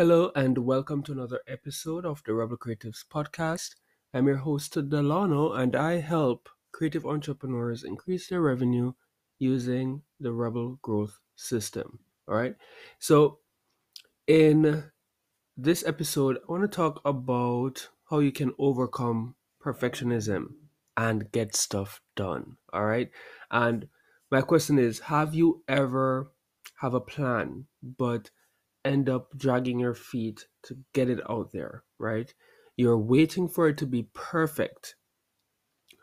Hello and welcome to another episode of the Rebel Creatives podcast. I'm your host Delano and I help creative entrepreneurs increase their revenue using the Rebel Growth System. All right. So in this episode, I want to talk about how you can overcome perfectionism and get stuff done. All right. And my question is, have you ever have a plan, but end up dragging your feet to get it out there, right? You're waiting for it to be perfect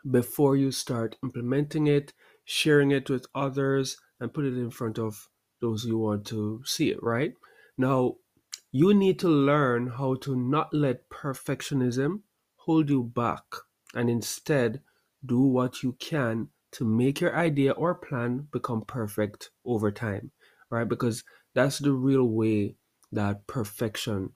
before you start implementing it, sharing it with others, and put it in front of those you want to see it, right? Now, you need to learn how to not let perfectionism hold you back and instead do what you can to make your idea or plan become perfect over time, right? Because that's the real way that perfection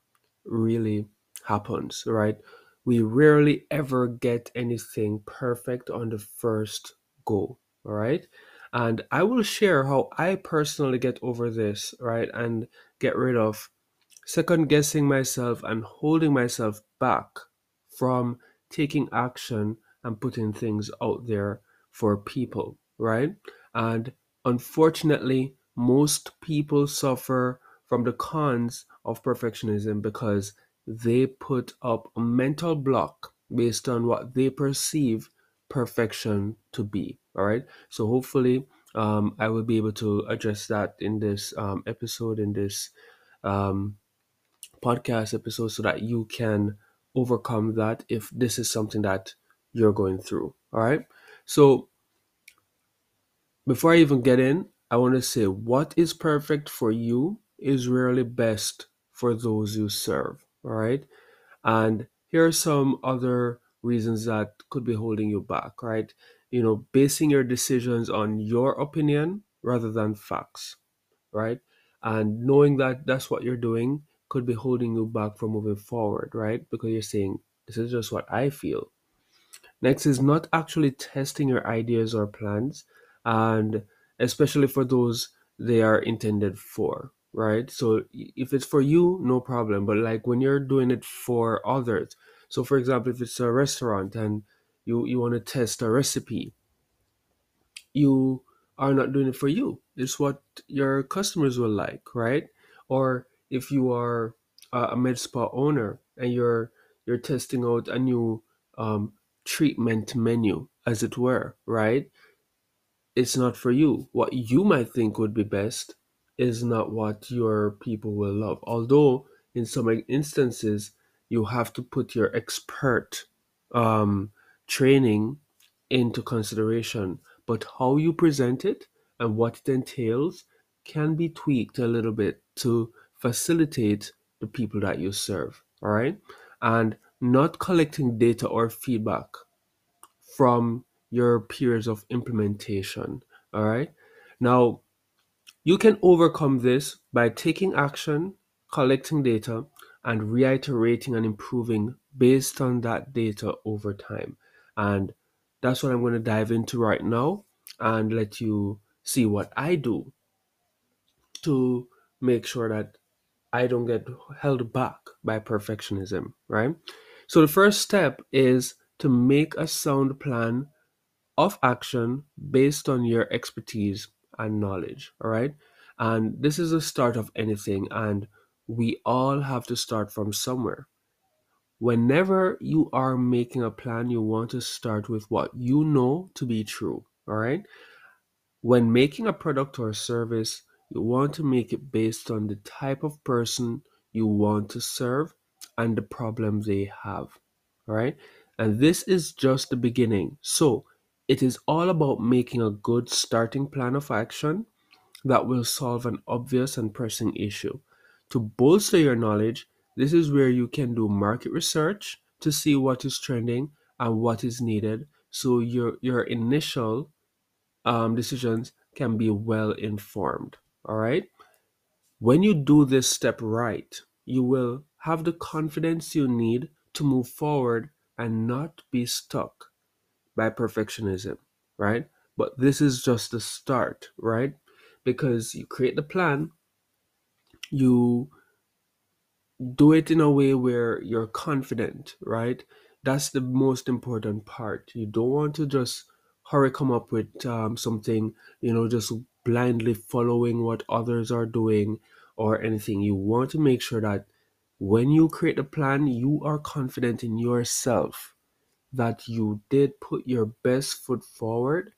really happens, right? We rarely ever get anything perfect on the first go, all right? And I will share how I personally get over this, right? And get rid of second guessing myself and holding myself back from taking action and putting things out there for people, right? And unfortunately, most people suffer from the cons of perfectionism because they put up a mental block based on what they perceive perfection to be. All right. So hopefully, um, I will be able to address that in this um, episode, in this um, podcast episode, so that you can overcome that if this is something that you're going through. All right. So before I even get in, I want to say what is perfect for you is rarely best for those you serve. All right. And here are some other reasons that could be holding you back, right? You know, basing your decisions on your opinion rather than facts, right? And knowing that that's what you're doing could be holding you back from moving forward, right? Because you're saying, this is just what I feel. Next is not actually testing your ideas or plans, and especially for those they are intended for, right? So if it's for you, no problem. But like when you're doing it for others, so for example, if it's a restaurant and you you want to test a recipe, you are not doing it for you. It's what your customers will like, right? Or if you are a med spa owner and you're you're testing out a new um, treatment menu, as it were, right? It's not for you. What you might think would be best is not what your people will love. Although, in some instances, you have to put your expert um, training into consideration, but how you present it and what it entails can be tweaked a little bit to facilitate the people that you serve. All right. And not collecting data or feedback from your periods of implementation. All right. Now, you can overcome this by taking action, collecting data, and reiterating and improving based on that data over time. And that's what I'm going to dive into right now and let you see what I do to make sure that I don't get held back by perfectionism, right? So the first step is to make a sound plan of action based on your expertise and knowledge. All right. And this is the start of anything. And we all have to start from somewhere. Whenever you are making a plan, you want to start with what you know to be true. All right. When making a product or service, you want to make it based on the type of person you want to serve and the problem they have. All right. And this is just the beginning. So it is all about making a good starting plan of action that will solve an obvious and pressing issue. To bolster your knowledge, this is where you can do market research to see what is trending and what is needed so your your initial um, decisions can be well informed all right when you do this step right you will have the confidence you need to move forward and not be stuck by perfectionism, right? But this is just the start, right? Because you create the plan, you do it in a way where you're confident, right? That's the most important part. You don't want to just hurry come up with um, something, you know, just blindly following what others are doing or anything. You want to make sure that when you create a plan, you are confident in yourself that you did put your best foot forward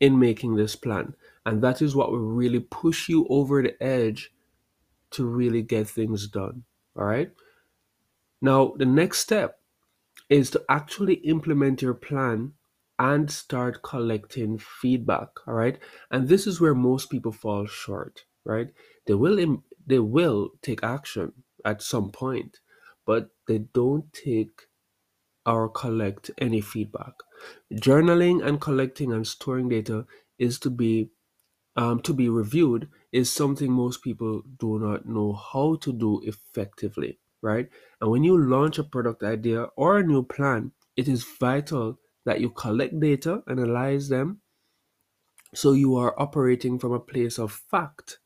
in making this plan. And that is what will really push you over the edge to really get things done. All right. Now, the next step is to actually implement your plan and start collecting feedback. All right. And this is where most people fall short, right? They will, im- they will take action at some point, but they don't take or collect any feedback. Journaling and collecting and storing data is to be um, to be reviewed is something most people do not know how to do effectively, right? And when you launch a product idea or a new plan, it is vital that you collect data, analyze them, so you are operating from a place of fact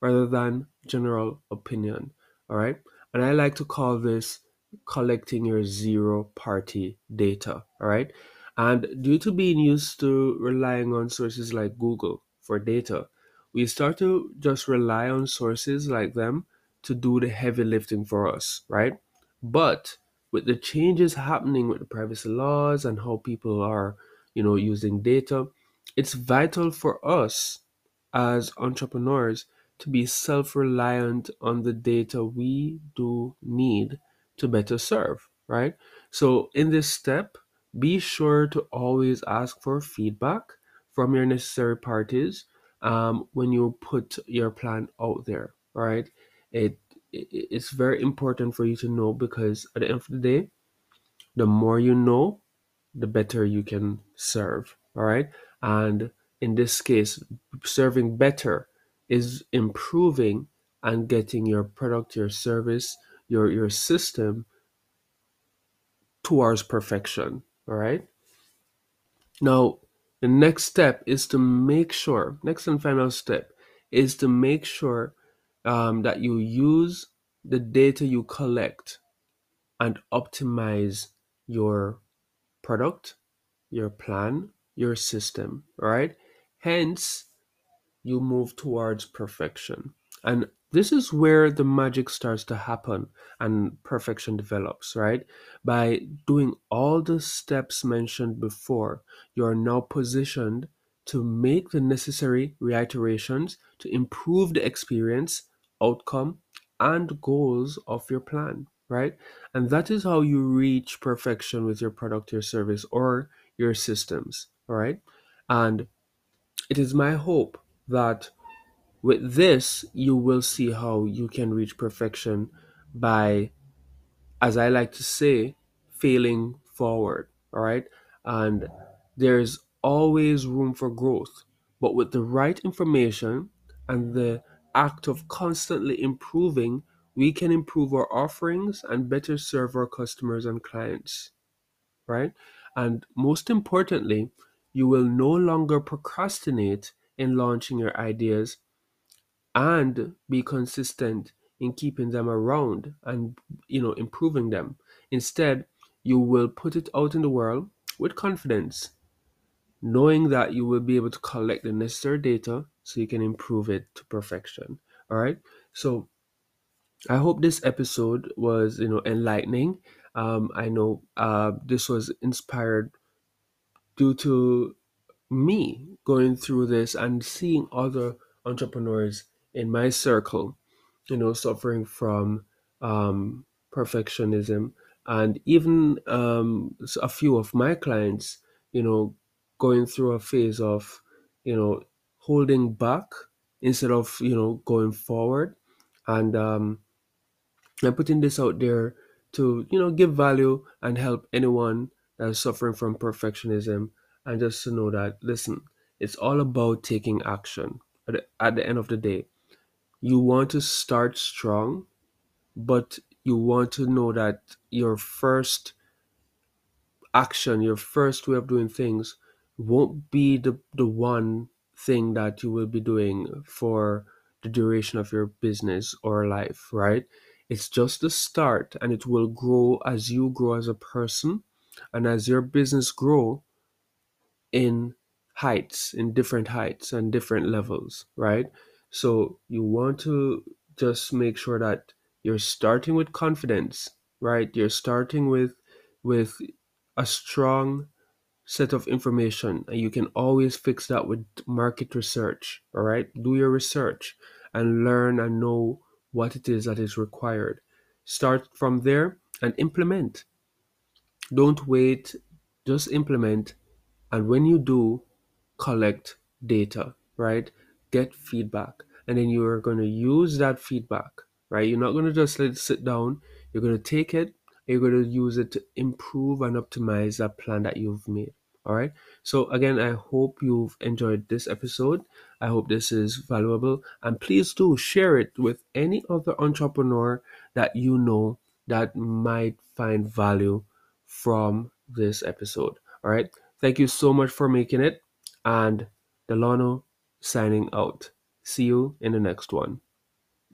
rather than general opinion. All right. And I like to call this collecting your zero party data. All right. And due to being used to relying on sources like Google for data, we start to just rely on sources like them to do the heavy lifting for us. Right. But with the changes happening with the privacy laws and how people are, you know, using data, it's vital for us as entrepreneurs to be self reliant on the data we do need to better serve, right? So, in this step, be sure to always ask for feedback from your necessary parties um, when you put your plan out there, right? It, it it's very important for you to know because at the end of the day, the more you know, the better you can serve. All right. And in this case, serving better is improving and getting your product, your service, your your system towards perfection. All right. Now, the next step is to make sure, next and final step is to make sure um, that you use the data you collect and optimize your product, your plan, your system, right? Hence, you move towards perfection. And this is where the magic starts to happen and perfection develops, right? By doing all the steps mentioned before, you are now positioned to make the necessary reiterations to improve the experience, outcome, and goals of your plan, right? And that is how you reach perfection with your product, your service, or your systems, all right? And it is my hope that with this, you will see how you can reach perfection by, as I like to say, failing forward. All right. And there's always room for growth. But with the right information and the act of constantly improving, we can improve our offerings and better serve our customers and clients. Right. And most importantly, you will no longer procrastinate in launching your ideas and be consistent in keeping them around and you know improving them. Instead you will put it out in the world with confidence knowing that you will be able to collect the necessary data so you can improve it to perfection. All right so i hope this episode was you know enlightening. Um, i know uh, this was inspired due to me going through this and seeing other entrepreneurs in my circle, you know, suffering from um, perfectionism, and even um, a few of my clients, you know, going through a phase of, you know, holding back instead of you know going forward, and um, I'm putting this out there to you know give value and help anyone that's suffering from perfectionism. And just to know that listen it's all about taking action at the, at the end of the day you want to start strong but you want to know that your first action your first way of doing things won't be the, the one thing that you will be doing for the duration of your business or life right It's just the start and it will grow as you grow as a person and as your business grow in heights, in different heights and different levels, right? So you want to just make sure that you're starting with confidence, right? You're starting with with a strong set of information and you can always fix that with market research all right? Do your research and learn and know what it is that is required. Start from there and implement. Don't wait just implement and when you do collect data right get feedback and then you are going to use that feedback right? You're not going to just let it sit down. You're going to take it you're going to use it to improve and optimize that plan that you've made all right? So again i hope you've enjoyed this episode. I hope this is valuable and please do share it with any other entrepreneur that you know that might find value from this episode all right? Thank you so much for making it and delano signing out. See you in the next one